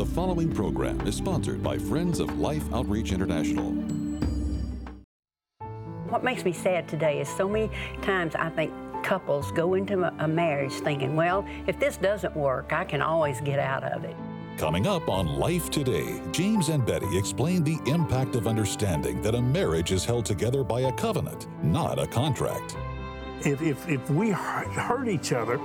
The following program is sponsored by Friends of Life Outreach International. What makes me sad today is so many times I think couples go into a marriage thinking, well, if this doesn't work, I can always get out of it. Coming up on Life Today, James and Betty explain the impact of understanding that a marriage is held together by a covenant, not a contract. If, if, if we hurt each other,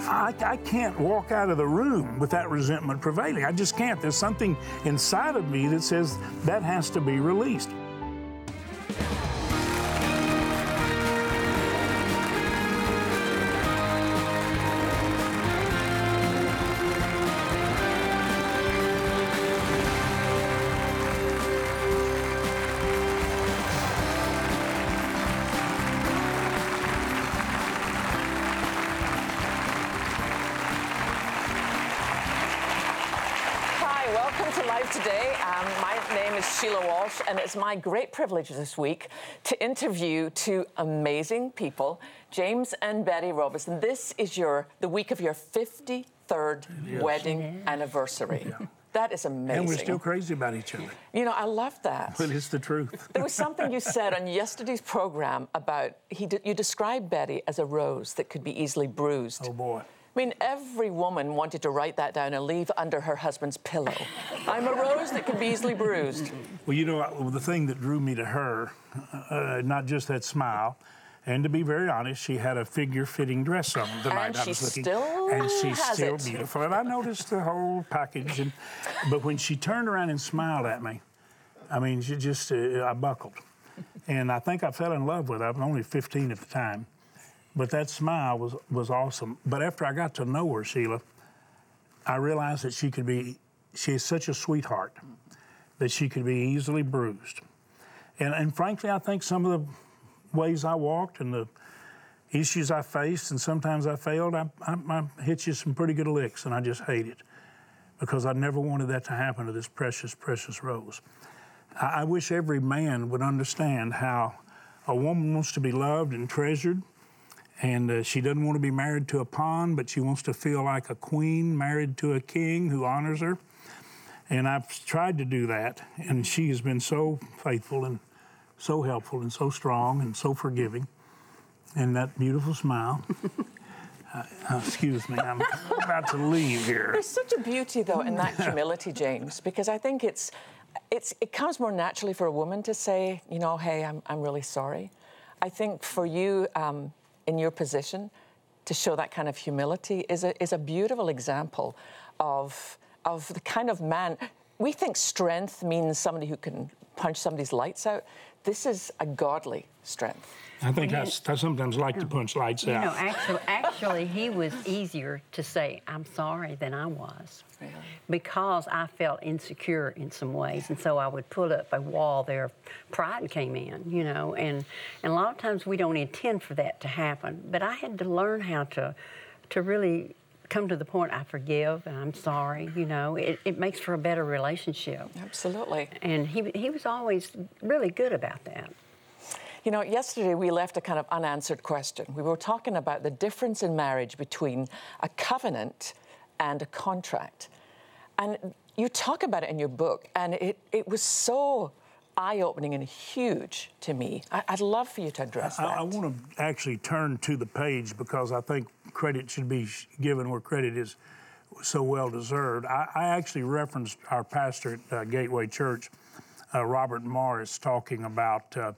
I, I, can't walk out of the room with that resentment prevailing. I just can't. There's something inside of me that says that has to be released. And it's my great privilege this week to interview two amazing people, James and Betty Robison. This is your the week of your 53rd yes. wedding yeah. anniversary. Yeah. That is amazing. And we're still crazy about each other. You know, I love that. But it's the truth. there was something you said on yesterday's program about he you described Betty as a rose that could be easily bruised. Oh boy. I mean, every woman wanted to write that down and leave under her husband's pillow. I'm a rose that can be easily bruised. Well, you know, the thing that drew me to her, uh, not just that smile, and to be very honest, she had a figure-fitting dress on the night I was looking. Still and she's still it. beautiful. And I noticed the whole package. And, but when she turned around and smiled at me, I mean, she just, uh, I buckled. And I think I fell in love with her. I was only 15 at the time. But that smile was, was awesome. But after I got to know her, Sheila, I realized that she could be, she is such a sweetheart that she could be easily bruised. And, and frankly, I think some of the ways I walked and the issues I faced, and sometimes I failed, I, I, I hit you some pretty good licks, and I just hate it because I never wanted that to happen to this precious, precious rose. I, I wish every man would understand how a woman wants to be loved and treasured and uh, she doesn't want to be married to a pawn, but she wants to feel like a queen married to a king who honors her. And I've tried to do that, and she has been so faithful and so helpful and so strong and so forgiving. And that beautiful smile. uh, uh, excuse me, I'm about to leave here. There's such a beauty, though, in that humility, James, because I think it's, it's, it comes more naturally for a woman to say, you know, hey, I'm, I'm really sorry. I think for you, um, in your position to show that kind of humility is a, is a beautiful example of, of the kind of man. We think strength means somebody who can punch somebody's lights out. This is a godly strength. I think I, I, sometimes like to punch lights you out. know, actually, actually, he was easier to say "I'm sorry" than I was, really? because I felt insecure in some ways, and so I would put up a wall there. Pride came in, you know, and and a lot of times we don't intend for that to happen. But I had to learn how to to really come to the point I forgive and I'm sorry, you know, it, it makes for a better relationship. Absolutely. And he, he was always really good about that. You know, yesterday we left a kind of unanswered question. We were talking about the difference in marriage between a covenant and a contract. And you talk about it in your book, and it, it was so eye opening and huge to me. I, would love for you to address that. I, I want to actually turn to the page because I think credit should be given where credit is so well deserved. I, I actually referenced our pastor at uh, Gateway Church, uh, Robert Morris, talking about uh,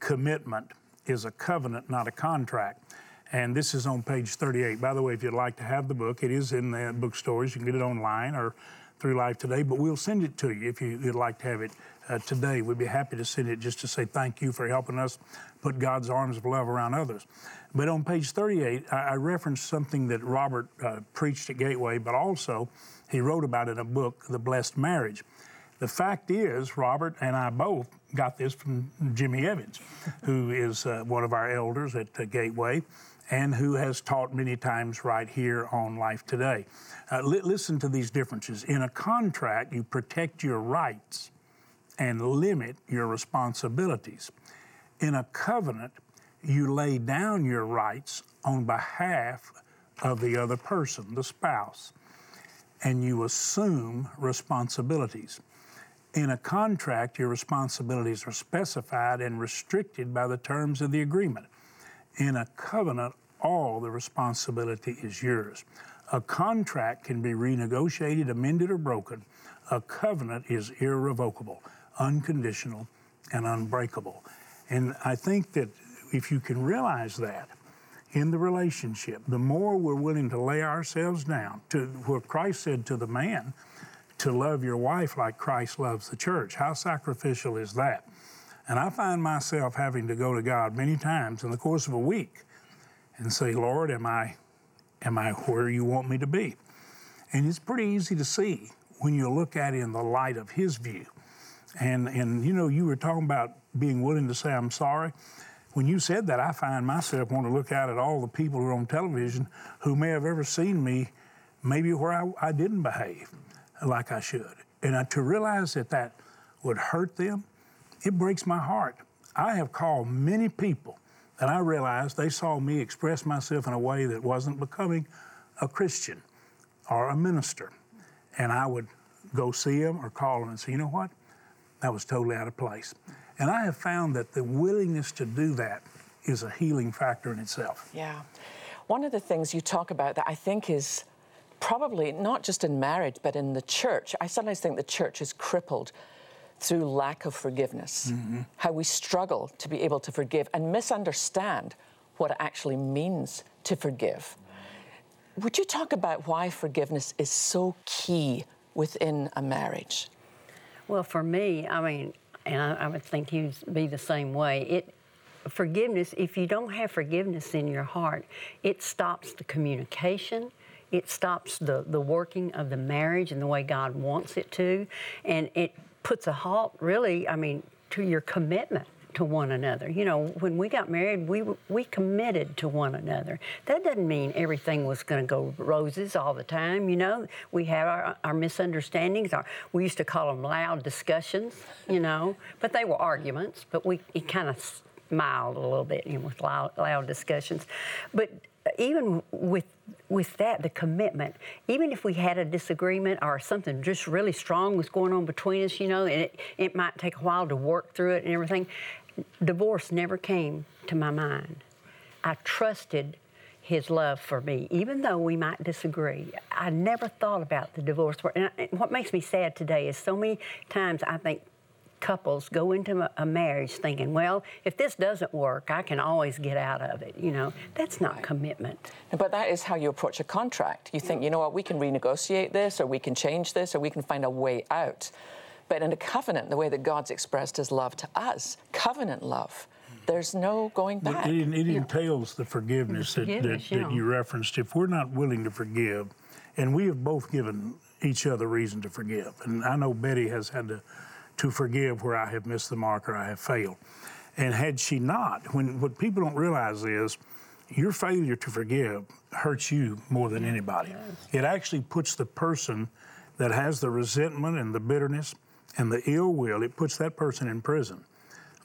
commitment is a covenant, not a contract. And this is on page 38. By the way, if you'd like to have the book, it is in the bookstores. You can get it online or through Life Today, but we'll send it to you if you, would like to have it uh, today. We'd be happy to send it just to say thank you for helping us put God's arms of love around others. But on page 38, I, I referenced something that Robert uh, preached at Gateway, but also he wrote about in a book, The Blessed Marriage. The fact is, Robert and I both got this from Jimmy Evans, who is uh, one of our elders at uh, Gateway and who has taught many times right here on Life Today. Uh, li- listen to these differences. In a contract, you protect your rights and limit your responsibilities. In a covenant, you lay down your rights on behalf of the other person, the spouse. and you assume responsibilities. In a contract, your responsibilities are specified and restricted by the terms of the agreement. In a covenant, all the responsibility is yours. A contract can be renegotiated, amended, or broken. A covenant is irrevocable, unconditional, and unbreakable. And I think that if you can realize that in the relationship, the more we're willing to lay ourselves down to where Christ said to the man, to love your wife like Christ loves the church. How sacrificial is that? And I find myself having to go to God many times in the course of a week and say, Lord, am I am I where you want me to be? And it's pretty easy to see when you look at it in the light of his view. And and you know, you were talking about being willing to say I'm sorry. When you said that, I find myself wanting to look out at all the people who are on television who may have ever seen me maybe where I, I didn't behave like I should. And uh, to realize that that would hurt them, it breaks my heart. I have called many people and I realized they saw me express myself in a way that wasn't becoming a Christian or a minister. And I would go see them or call them and say, you know what? That was totally out of place. And I have found that the willingness to do that is a healing factor in itself. Yeah. One of the things you talk about that I think is probably not just in marriage, but in the church. I sometimes think the church is crippled through lack of forgiveness, mm-hmm. how we struggle to be able to forgive and misunderstand what it actually means to forgive. Would you talk about why forgiveness is so key within a marriage? Well, for me, I mean, and I, I would think you'd be the same way. It forgiveness, if you don't have forgiveness in your heart, it stops the communication it stops the, the working of the marriage and the way God wants it to. And it puts a halt, really, I mean, to your commitment to one another. You know, when we got married, we we committed to one another. That doesn't mean everything was going to go roses all the time. You know, we had our, our misunderstandings. Our, we used to call them loud discussions. You know, but they were arguments. But we it kind of smiled a little bit you know, with loud, loud discussions. But even with with that, the commitment, even if we had a disagreement or something just really strong was going on between us, you know, and it, it might take a while to work through it and everything, divorce never came to my mind. I trusted his love for me, even though we might disagree. I never thought about the divorce. And what makes me sad today is so many times I think couples go into a marriage thinking, well, if this doesn't work, I can always get out of it. You know, that's not right. commitment. But that is how you approach a contract. You think, you know what, we can renegotiate this, or we can change this, or we can find a way out. But in a covenant, the way that God's expressed his love to us, covenant love, there's no going back. It, it, it entails the forgiveness, the forgiveness that, that, that you referenced. If we're not willing to forgive, and we have both given each other reason to forgive, and I know Betty has had to to forgive where I have missed the mark or I have failed. And had she not, when what people don't realize is your failure to forgive hurts you more than anybody. It actually puts the person that has the resentment and the bitterness and the ill will, it puts that person in prison.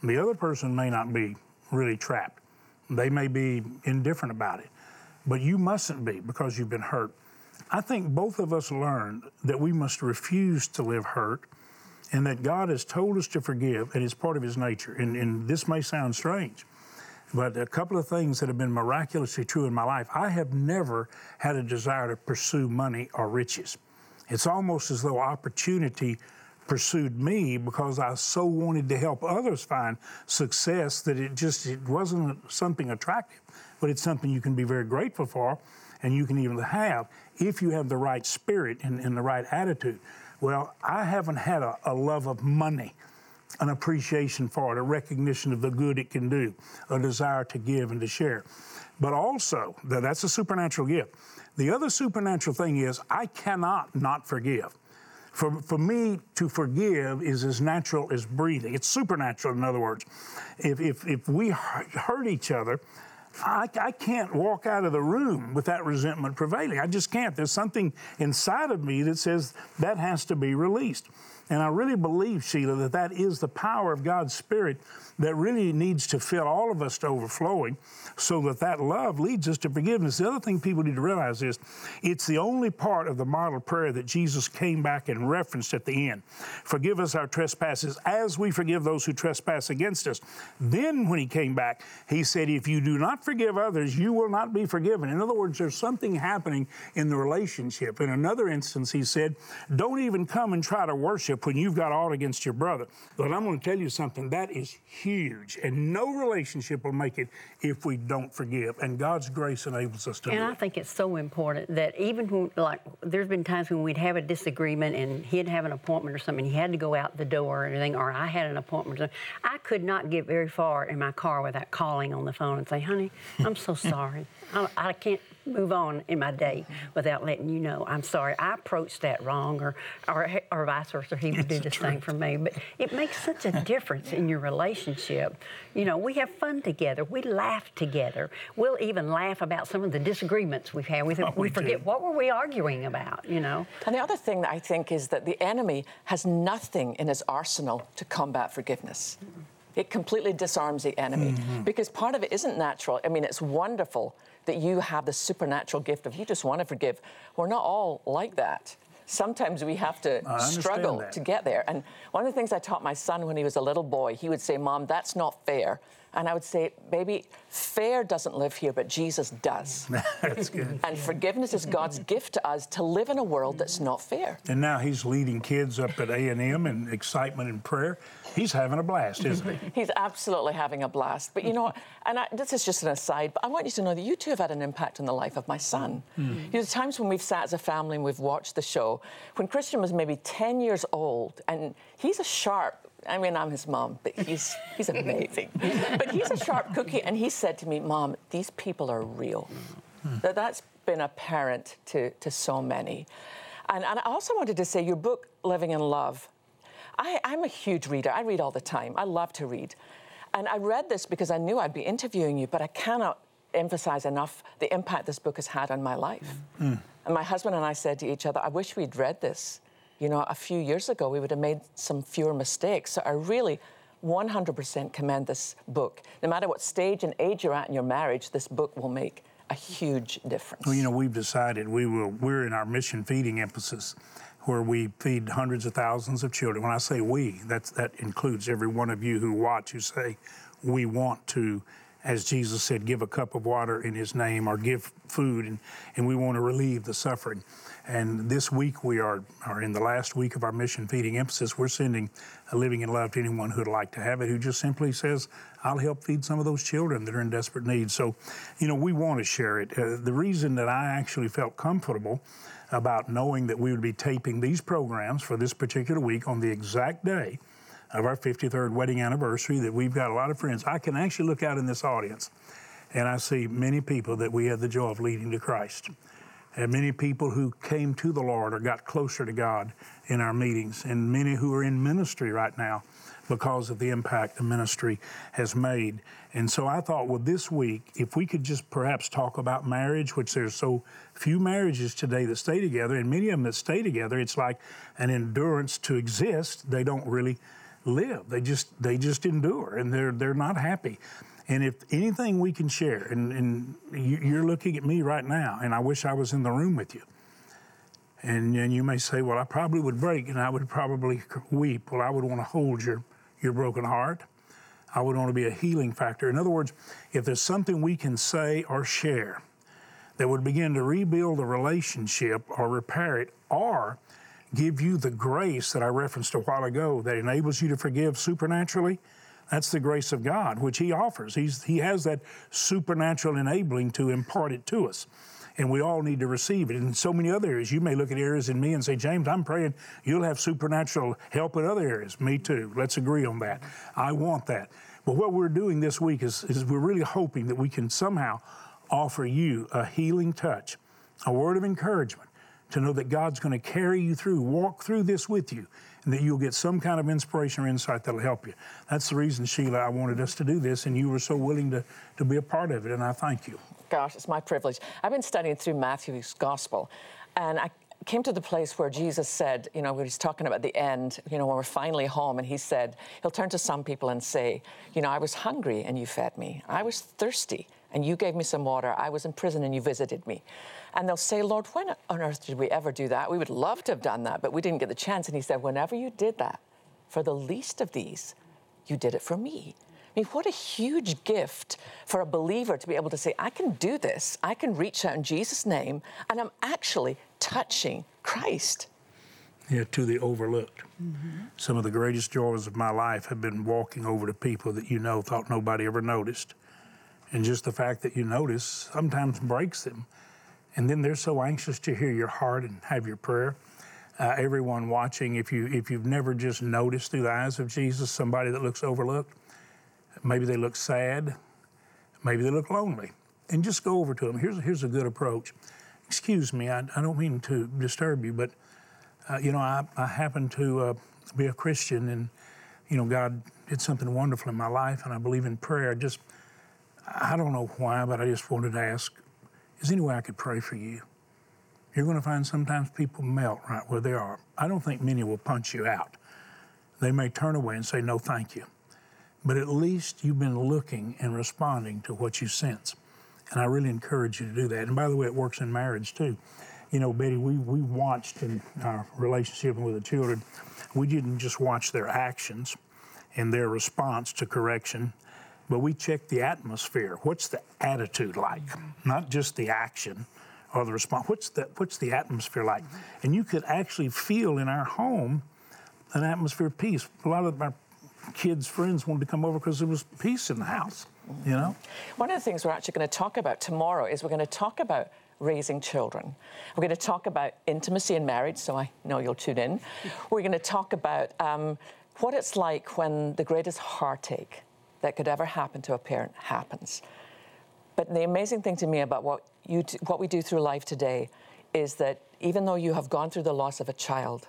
The other person may not be really trapped. They may be indifferent about it. But you mustn't be because you've been hurt. I think both of us learned that we must refuse to live hurt and that God has told us to forgive, and it's part of His nature. And, and this may sound strange, but a couple of things that have been miraculously true in my life I have never had a desire to pursue money or riches. It's almost as though opportunity pursued me because I so wanted to help others find success that it just it wasn't something attractive, but it's something you can be very grateful for and you can even have if you have the right spirit and, and the right attitude. Well, I haven't had a, a love of money, an appreciation for it, a recognition of the good it can do, a desire to give and to share. But also, that's a supernatural gift. The other supernatural thing is I cannot not forgive. For, for me to forgive is as natural as breathing. It's supernatural, in other words. If, if, if we hurt each other, I, I, can't walk out of the room with that resentment prevailing. I just can't. There's something inside of me that says that has to be released. And I really believe, Sheila, that that is the power of God's Spirit that really needs to fill all of us to overflowing so that that love leads us to forgiveness. The other thing people need to realize is it's the only part of the model prayer that Jesus came back and referenced at the end. Forgive us our trespasses as we forgive those who trespass against us. Then, when he came back, he said, If you do not forgive others, you will not be forgiven. In other words, there's something happening in the relationship. In another instance, he said, Don't even come and try to worship when you've got all against your brother. But I'm going to tell you something that is huge, and no relationship will make it if we don't forgive. And God's grace enables us to and I think it's so important that even when, like, there's been times when we'd have a disagreement and he'd have an appointment or something, he had to go out the door or anything, or I had an appointment. Or I could not get very far in my car without calling on the phone and say, honey, I'm so sorry. I, I can't move on in my day without letting you know I'm sorry. I approached that wrong or or, or vice versa. He would do the same for me. But it makes such a difference in your relationship. You know we have fun together. We laugh together. We'll even laugh about some of the disagreements we've had. We, Oh, we we forget do. what were we arguing about you know? And the other thing that I think is that the enemy has nothing in his arsenal to combat forgiveness. It completely disarms the enemy. Mm-hmm. Because part of it isn't natural. I mean, it's wonderful that you have the supernatural gift of you just want to forgive. We're not all like that. Sometimes we have to struggle that. to get there. And one of the things I taught my son when he was a little boy, he would say, Mom, that's not fair. And I would say, Baby, fair doesn't live here, but Jesus does. That's good. and forgiveness is God's gift to us to live in a world that's not fair. And now he's leading kids up at A&M in excitement and prayer. He's having a blast, isn't he? He's absolutely having a blast. But you know, and I, this is just an aside, but I want you to know that you two have had an impact on the life of my son. Hmm. You know, there's times when we've sat as a family and we've watched the show, when Christian was maybe 10 years old, and he's a sharp, I mean, I'm his mom, but he's, he's amazing. but he's a sharp cookie, and he said to me, Mom, these people are real. Hmm. That, that's been apparent to, to so many. And, and I also wanted to say your book, Living in Love, I, I'm a huge reader. I read all the time. I love to read. And I read this because I knew I'd be interviewing you, but I cannot emphasize enough the impact this book has had on my life. Hmm. And my husband and I said to each other, I wish we'd read this. You know, a few years ago, we would have made some fewer mistakes. So I really 100% commend this book. No matter what stage and age you're at in your marriage, this book will make a huge difference. Well, you know, we've decided we will, we're in our mission feeding emphasis where we feed hundreds of thousands of children. When I say we, that's, that includes every one of you who watch who say, we want to, as Jesus said, give a cup of water in his name or give food, and, and we want to relieve the suffering. And this week we are, are in the last week of our mission feeding emphasis. We're sending a living in love to anyone who'd like to have it, who just simply says, I'll help feed some of those children that are in desperate need. So, you know, we want to share it. Uh, the reason that I actually felt comfortable about knowing that we would be taping these programs for this particular week on the exact day of our 53rd wedding anniversary, that we've got a lot of friends. I can actually look out in this audience and I see many people that we had the joy of leading to Christ. And many people who came to the Lord or got closer to God in our meetings, and many who are in ministry right now because of the impact the ministry has made. And so I thought, well, this week, if we could just perhaps talk about marriage, which there's so few marriages today that stay together, and many of them that stay together, it's like an endurance to exist. They don't really live. They just they just endure, and they're they're not happy. And if anything we can share, and, and you- you're looking at me right now, and I wish I was in the room with you. And, and you may say, well, I probably would break and I would probably weep. Well, I would want to hold your, your broken heart. I would want to be a healing factor. In other words, if there's something we can say or share that would begin to rebuild a relationship or repair it or give you the grace that I referenced a while ago that enables you to forgive supernaturally, that's the grace of God, which He offers. He's, he has that supernatural enabling to impart it to us. And we all need to receive it. In so many other areas, you may look at areas in me and say, James, I'm praying you'll have supernatural help in other areas. Me too. Let's agree on that. I want that. But what we're doing this week is, is we're really hoping that we can somehow offer you a healing touch, a word of encouragement to know that God's going to carry you through, walk through this with you, and that you'll get some kind of inspiration or insight that'll help you. That's the reason, Sheila, I wanted us to do this, and you were so willing to, to be a part of it, and I thank you. Gosh, it's my privilege. I've been studying through Matthew's gospel, and I came to the place where Jesus said, you know, when he's talking about the end, you know, when we're finally home, and he said, he'll turn to some people and say, you know, I was hungry and you fed me. I was thirsty and you gave me some water. I was in prison and you visited me. And they'll say, Lord, when on earth did we ever do that? We would love to have done that, but we didn't get the chance. And he said, whenever you did that, for the least of these, you did it for me. I mean, what a huge gift for a believer to be able to say, I can do this. I can reach out in Jesus' name, and I'm actually touching Christ. Yeah, to the overlooked. Mm-hmm. Some of the greatest joys of my life have been walking over to people that you know thought nobody ever noticed. And just the fact that you notice sometimes breaks them. And then they're so anxious to hear your heart and have your prayer. Uh, everyone watching, if you if you've never just noticed through the eyes of Jesus somebody that looks overlooked, maybe they look sad, maybe they look lonely, and just go over to them. Here's here's a good approach. Excuse me, I, I don't mean to disturb you, but uh, you know I, I happen to uh, be a Christian, and you know God did something wonderful in my life, and I believe in prayer. Just I don't know why, but I just wanted to ask is any way I could pray for you? You're going to find sometimes people melt right where they are. I don't think many will punch you out. They may turn away and say, no, thank you. But at least you've been looking and responding to what you sense. And I really encourage you to do that. And by the way, it works in marriage too. You know, Betty, we, we watched in our relationship with the children, we didn't just watch their actions and their response to correction but we check the atmosphere. What's the attitude like? Not just the action or the response. What's the, what's the atmosphere like? And you could actually feel in our home an atmosphere of peace. A lot of our kids' friends wanted to come over because there was peace in the house, you know? One of the things we're actually going to talk about tomorrow is we're going to talk about raising children. We're going to talk about intimacy in marriage, so I know you'll tune in. We're going to talk about um, what it's like when the greatest heartache that could ever happen to a parent happens. But the amazing thing to me about what, you what we do through life today is that even though you have gone through the loss of a child,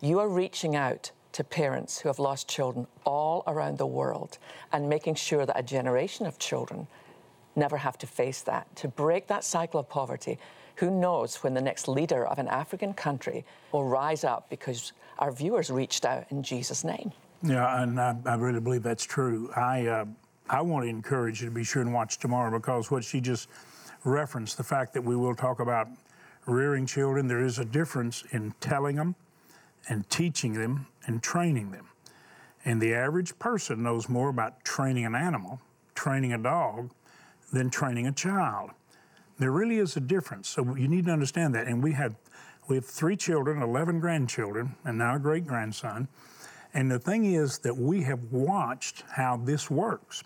you are reaching out to parents who have lost children all around the world and making sure that a generation of children never have to face that. To break that cycle of poverty, who knows when the next leader of an African country will rise up because our viewers reached out in Jesus' name. Yeah, and I, I really believe that's true. I uh, I want to encourage you to be sure and watch tomorrow because what she just referenced, the fact that we will talk about rearing children, there is a difference in telling them and teaching them and training them. And the average person knows more about training an animal, training a dog, than training a child. There really is a difference. So you need to understand that. And we have we have three children, 11 grandchildren, and now a great grandson. And the thing is that we have watched how this works.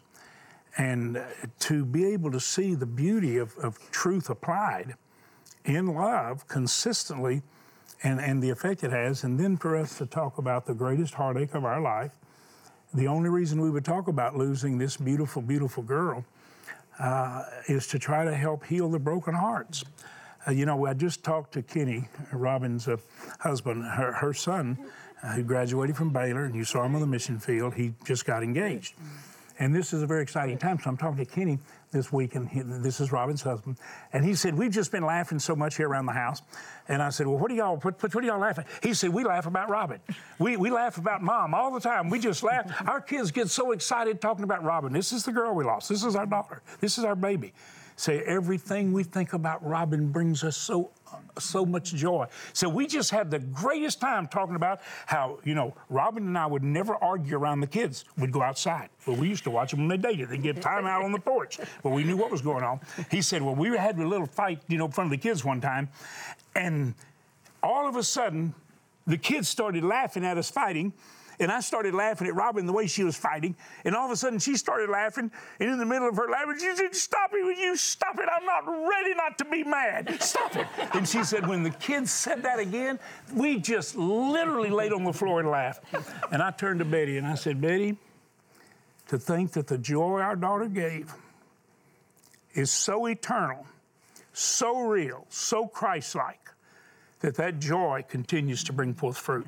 And to be able to see the beauty of, of truth applied in love consistently and, and the effect it has, and then for us to talk about the greatest heartache of our life, the only reason we would talk about losing this beautiful, beautiful girl uh, is to try to help heal the broken hearts. Uh, you know, I just talked to Kenny, Robin's uh, husband, her, her son uh, who graduated from Baylor, and you saw him on the mission field. He just got engaged. And this is a very exciting time. So I'm talking to Kenny this week, and he, this is Robin's husband. And he said, We've just been laughing so much here around the house. And I said, Well, what do y'all, what, what, do y'all laugh at? He said, We laugh about Robin. We, we laugh about mom all the time. We just laugh. Our kids get so excited talking about Robin. This is the girl we lost. This is our daughter. This is our baby. Say, everything we think about Robin brings us so so much joy. So we just had the greatest time talking about how, you know, Robin and I would never argue around the kids. We'd go outside. Well, we used to watch them when they dated. They'd get time out on the porch. Well, we knew what was going on. He said, well, we had a little fight, you know, in front of the kids one time. And all of a sudden, the kids started laughing at us fighting. And I started laughing at Robin the way she was fighting. And all of a sudden she started laughing. And in the middle of her laughing, she said, Stop it, will you stop it? I'm not ready not to be mad. Stop it. and she said, When the kids said that again, we just literally laid on the floor and laughed. And I turned to Betty and I said, Betty, to think that the joy our daughter gave is so eternal, so real, so Christ like, that that joy continues to bring forth fruit.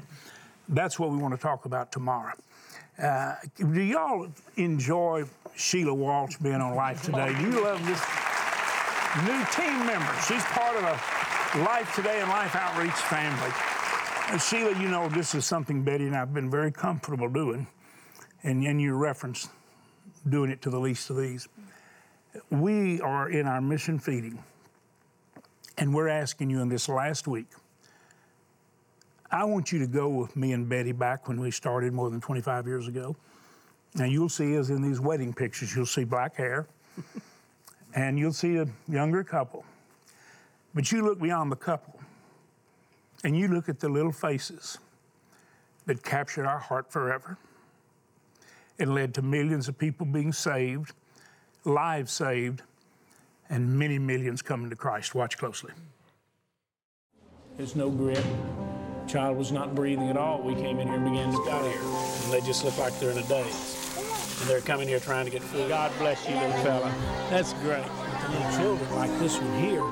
That's what we want to talk about tomorrow. Uh, do y'all enjoy Sheila Walsh being on Life Today? Do you love this new team member? She's part of a Life Today and Life Outreach family. Uh, Sheila, you know, this is something Betty and I have been very comfortable doing, and, and you reference doing it to the least of these. We are in our mission feeding, and we're asking you in this last week I want you to go with me and Betty back when we started more than 25 years ago. Now, you'll see, as in these wedding pictures, you'll see black hair and you'll see a younger couple. But you look beyond the couple and you look at the little faces that captured our heart forever. It led to millions of people being saved, lives saved, and many millions coming to Christ. Watch closely. There's no grip child was not breathing at all. We came in here and began to got here, and they just look like they're in a daze. And they're coming here trying to get food. God bless you, little fella. That's great. But the little children like this one here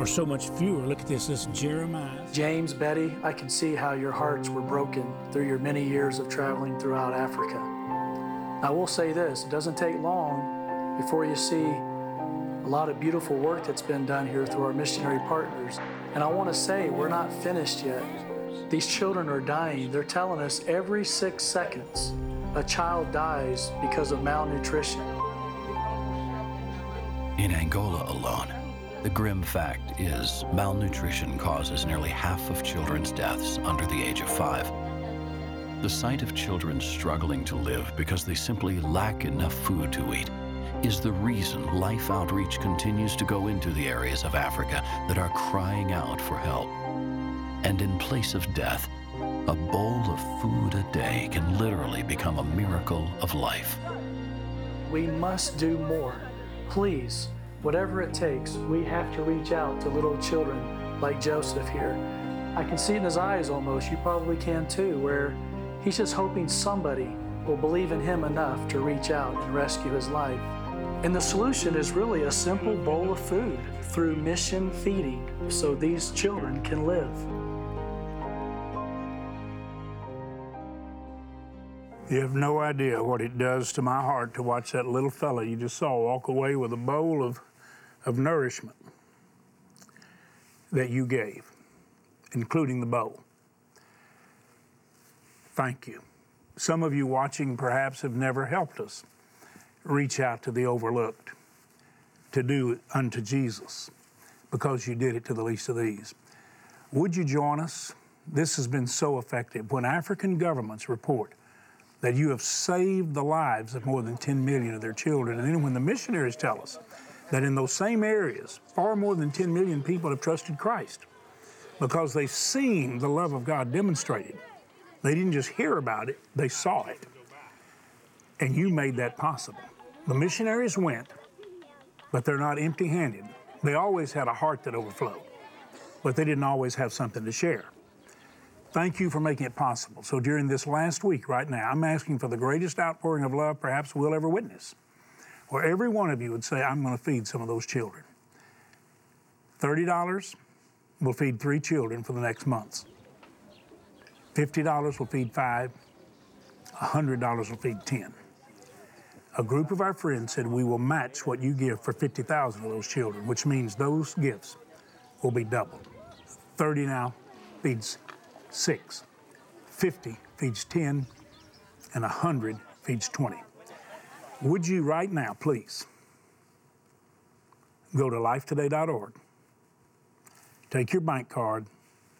are so much fewer. Look at this. This is Jeremiah. James, Betty, I can see how your hearts were broken through your many years of traveling throughout Africa. I will say this it doesn't take long before you see a lot of beautiful work that's been done here through our missionary partners. And I want to say, we're not finished yet. These children are dying. They're telling us every six seconds a child dies because of malnutrition. In Angola alone, the grim fact is malnutrition causes nearly half of children's deaths under the age of five. The sight of children struggling to live because they simply lack enough food to eat is the reason Life Outreach continues to go into the areas of Africa that are crying out for help. And in place of death, a bowl of food a day can literally become a miracle of life. We must do more. Please, whatever it takes, we have to reach out to little children like Joseph here. I can see it in his eyes almost, you probably can too, where he's just hoping somebody will believe in him enough to reach out and rescue his life. And the solution is really a simple bowl of food through mission feeding so these children can live. You have no idea what it does to my heart to watch that little fella you just saw walk away with a bowl of, of nourishment that you gave, including the bowl. Thank you. Some of you watching perhaps have never helped us reach out to the overlooked, to do unto Jesus, because you did it to the least of these. Would you join us? This has been so effective. When African governments report that you have saved the lives of more than 10 million of their children, and then when the missionaries tell us that in those same areas, far more than 10 million people have trusted Christ because they've seen the love of God demonstrated. They didn't just hear about it, they saw it. And you made that possible. The missionaries went, but they're not empty handed. They always had a heart that overflowed, but they didn't always have something to share. Thank you for making it possible. So during this last week, right now, I'm asking for the greatest outpouring of love perhaps we'll ever witness, where every one of you would say, I'm going to feed some of those children. $30 will feed three children for the next months. $50 will feed five. $100 will feed 10 a group of our friends said we will match what you give for 50,000 of those children, which means those gifts will be doubled. 30 now feeds 6, 50 feeds 10, and 100 feeds 20. Would you right now, please, go to lifetoday.org, take your bank card,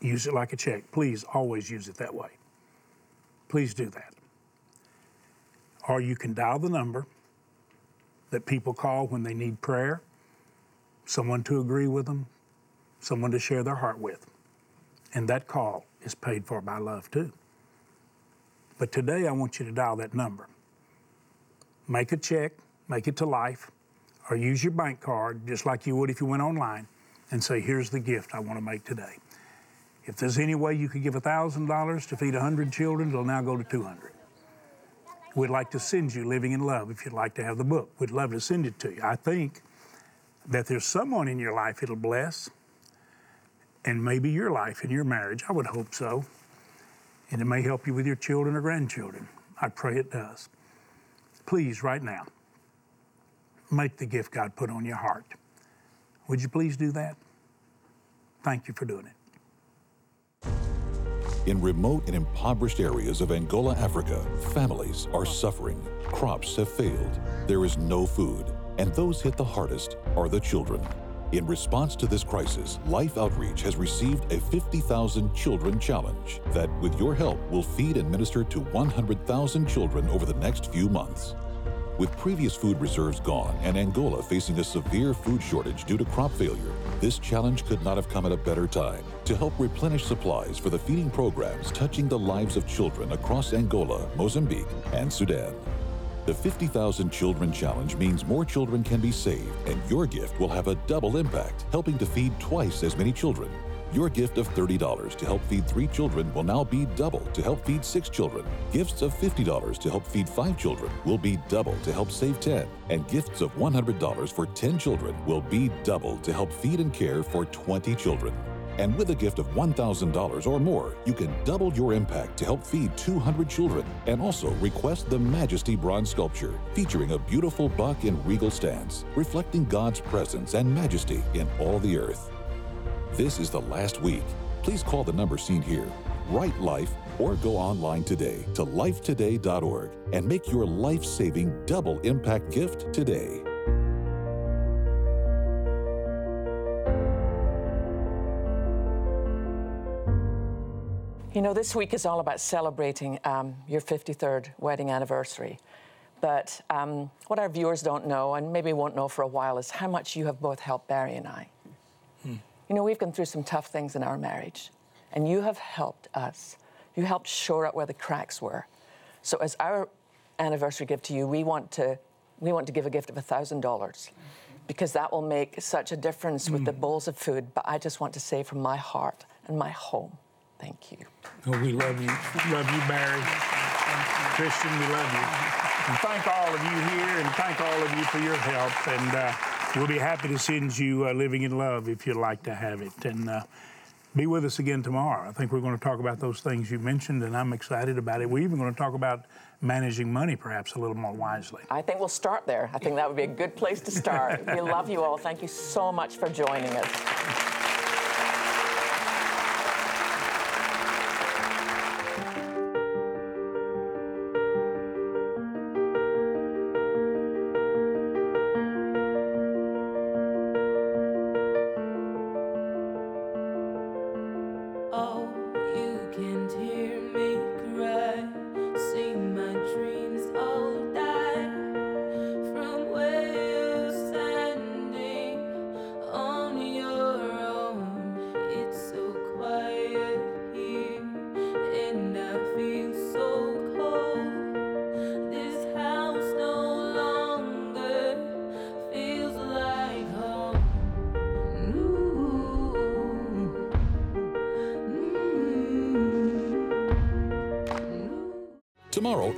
use it like a check. Please always use it that way. Please do that or you can dial the number that people call when they need prayer, someone to agree with them, someone to share their heart with. And that call is paid for by love too. But today I want you to dial that number. Make a check, make it to life, or use your bank card just like you would if you went online and say, here's the gift I want to make today. If there's any way you could give $1,000 to feed 100 children, it'll now go to 200. We'd like to send you Living in Love if you'd like to have the book. We'd love to send it to you. I think that there's someone in your life it'll bless. and maybe your life and your marriage. I would hope so. And it may help you with your children or grandchildren. I pray it does. Please, right now, make the gift God put on your heart. Would you please do that? Thank you for doing it. In remote and impoverished areas of Angola, Africa, families are suffering. Crops have failed. There is no food. And those hit the hardest are the children. In response to this crisis, Life Outreach has received a 50,000 Children Challenge that, with your help, will feed and minister to 100,000 children over the next few months. With previous food reserves gone and Angola facing a severe food shortage due to crop failure, this challenge could not have come at a better time to help replenish supplies for the feeding programs touching the lives of children across Angola, Mozambique, and Sudan. The 50,000 Children Challenge means more children can be saved, and your gift will have a double impact, helping to feed twice as many children. Your gift of $30 to help feed three children will now be double to help feed six children. Gifts of $50 to help feed five children will be double to help save 10. And gifts of $100 for 10 children will be double to help feed and care for 20 children. And with a gift of $1,000 or more, you can double your impact to help feed 200 children and also request the Majesty Bronze Sculpture, featuring a beautiful buck in regal stance, reflecting God's presence and majesty in all the earth. This is the last week. Please call the number seen here, write life, or go online today to lifetoday.org and make your life saving double impact gift today. You know, this week is all about celebrating um, your 53rd wedding anniversary. But um, what our viewers don't know, and maybe won't know for a while, is how much you have both helped Barry and I. Hmm. You know, we've gone through some tough things in our marriage, and you have helped us. You helped shore up where the cracks were. So, as our anniversary gift to you, we want to we want to give a gift of $1,000 mm-hmm. because that will make such a difference mm. with the hmm. bowls of food. But I just want to say from my heart and my home, Thank you. Oh, we love you. Love you, Barry. Christian, we love you. And thank all of you here and thank all of you for your help. And uh, we'll be happy to send you uh, Living in Love if you'd like to have it. And uh, be with us again tomorrow. I think we're going to talk about those things you mentioned, and I'm excited about it. We're even going to talk about managing money perhaps a little more wisely. I think we'll start there. I think that would be a good place to start. we love you all. Thank you so much for joining us.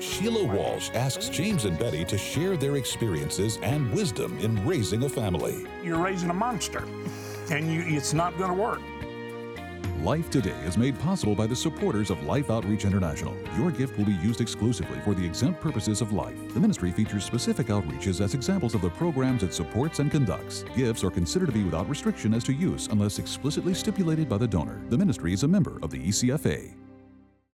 Sheila Walsh asks James and Betty to share their experiences and wisdom in raising a family. You're raising a monster, and you, it's not going to work. Life Today is made possible by the supporters of Life Outreach International. Your gift will be used exclusively for the exempt purposes of life. The ministry features specific outreaches as examples of the programs it supports and conducts. Gifts are considered to be without restriction as to use unless explicitly stipulated by the donor. The ministry is a member of the ECFA.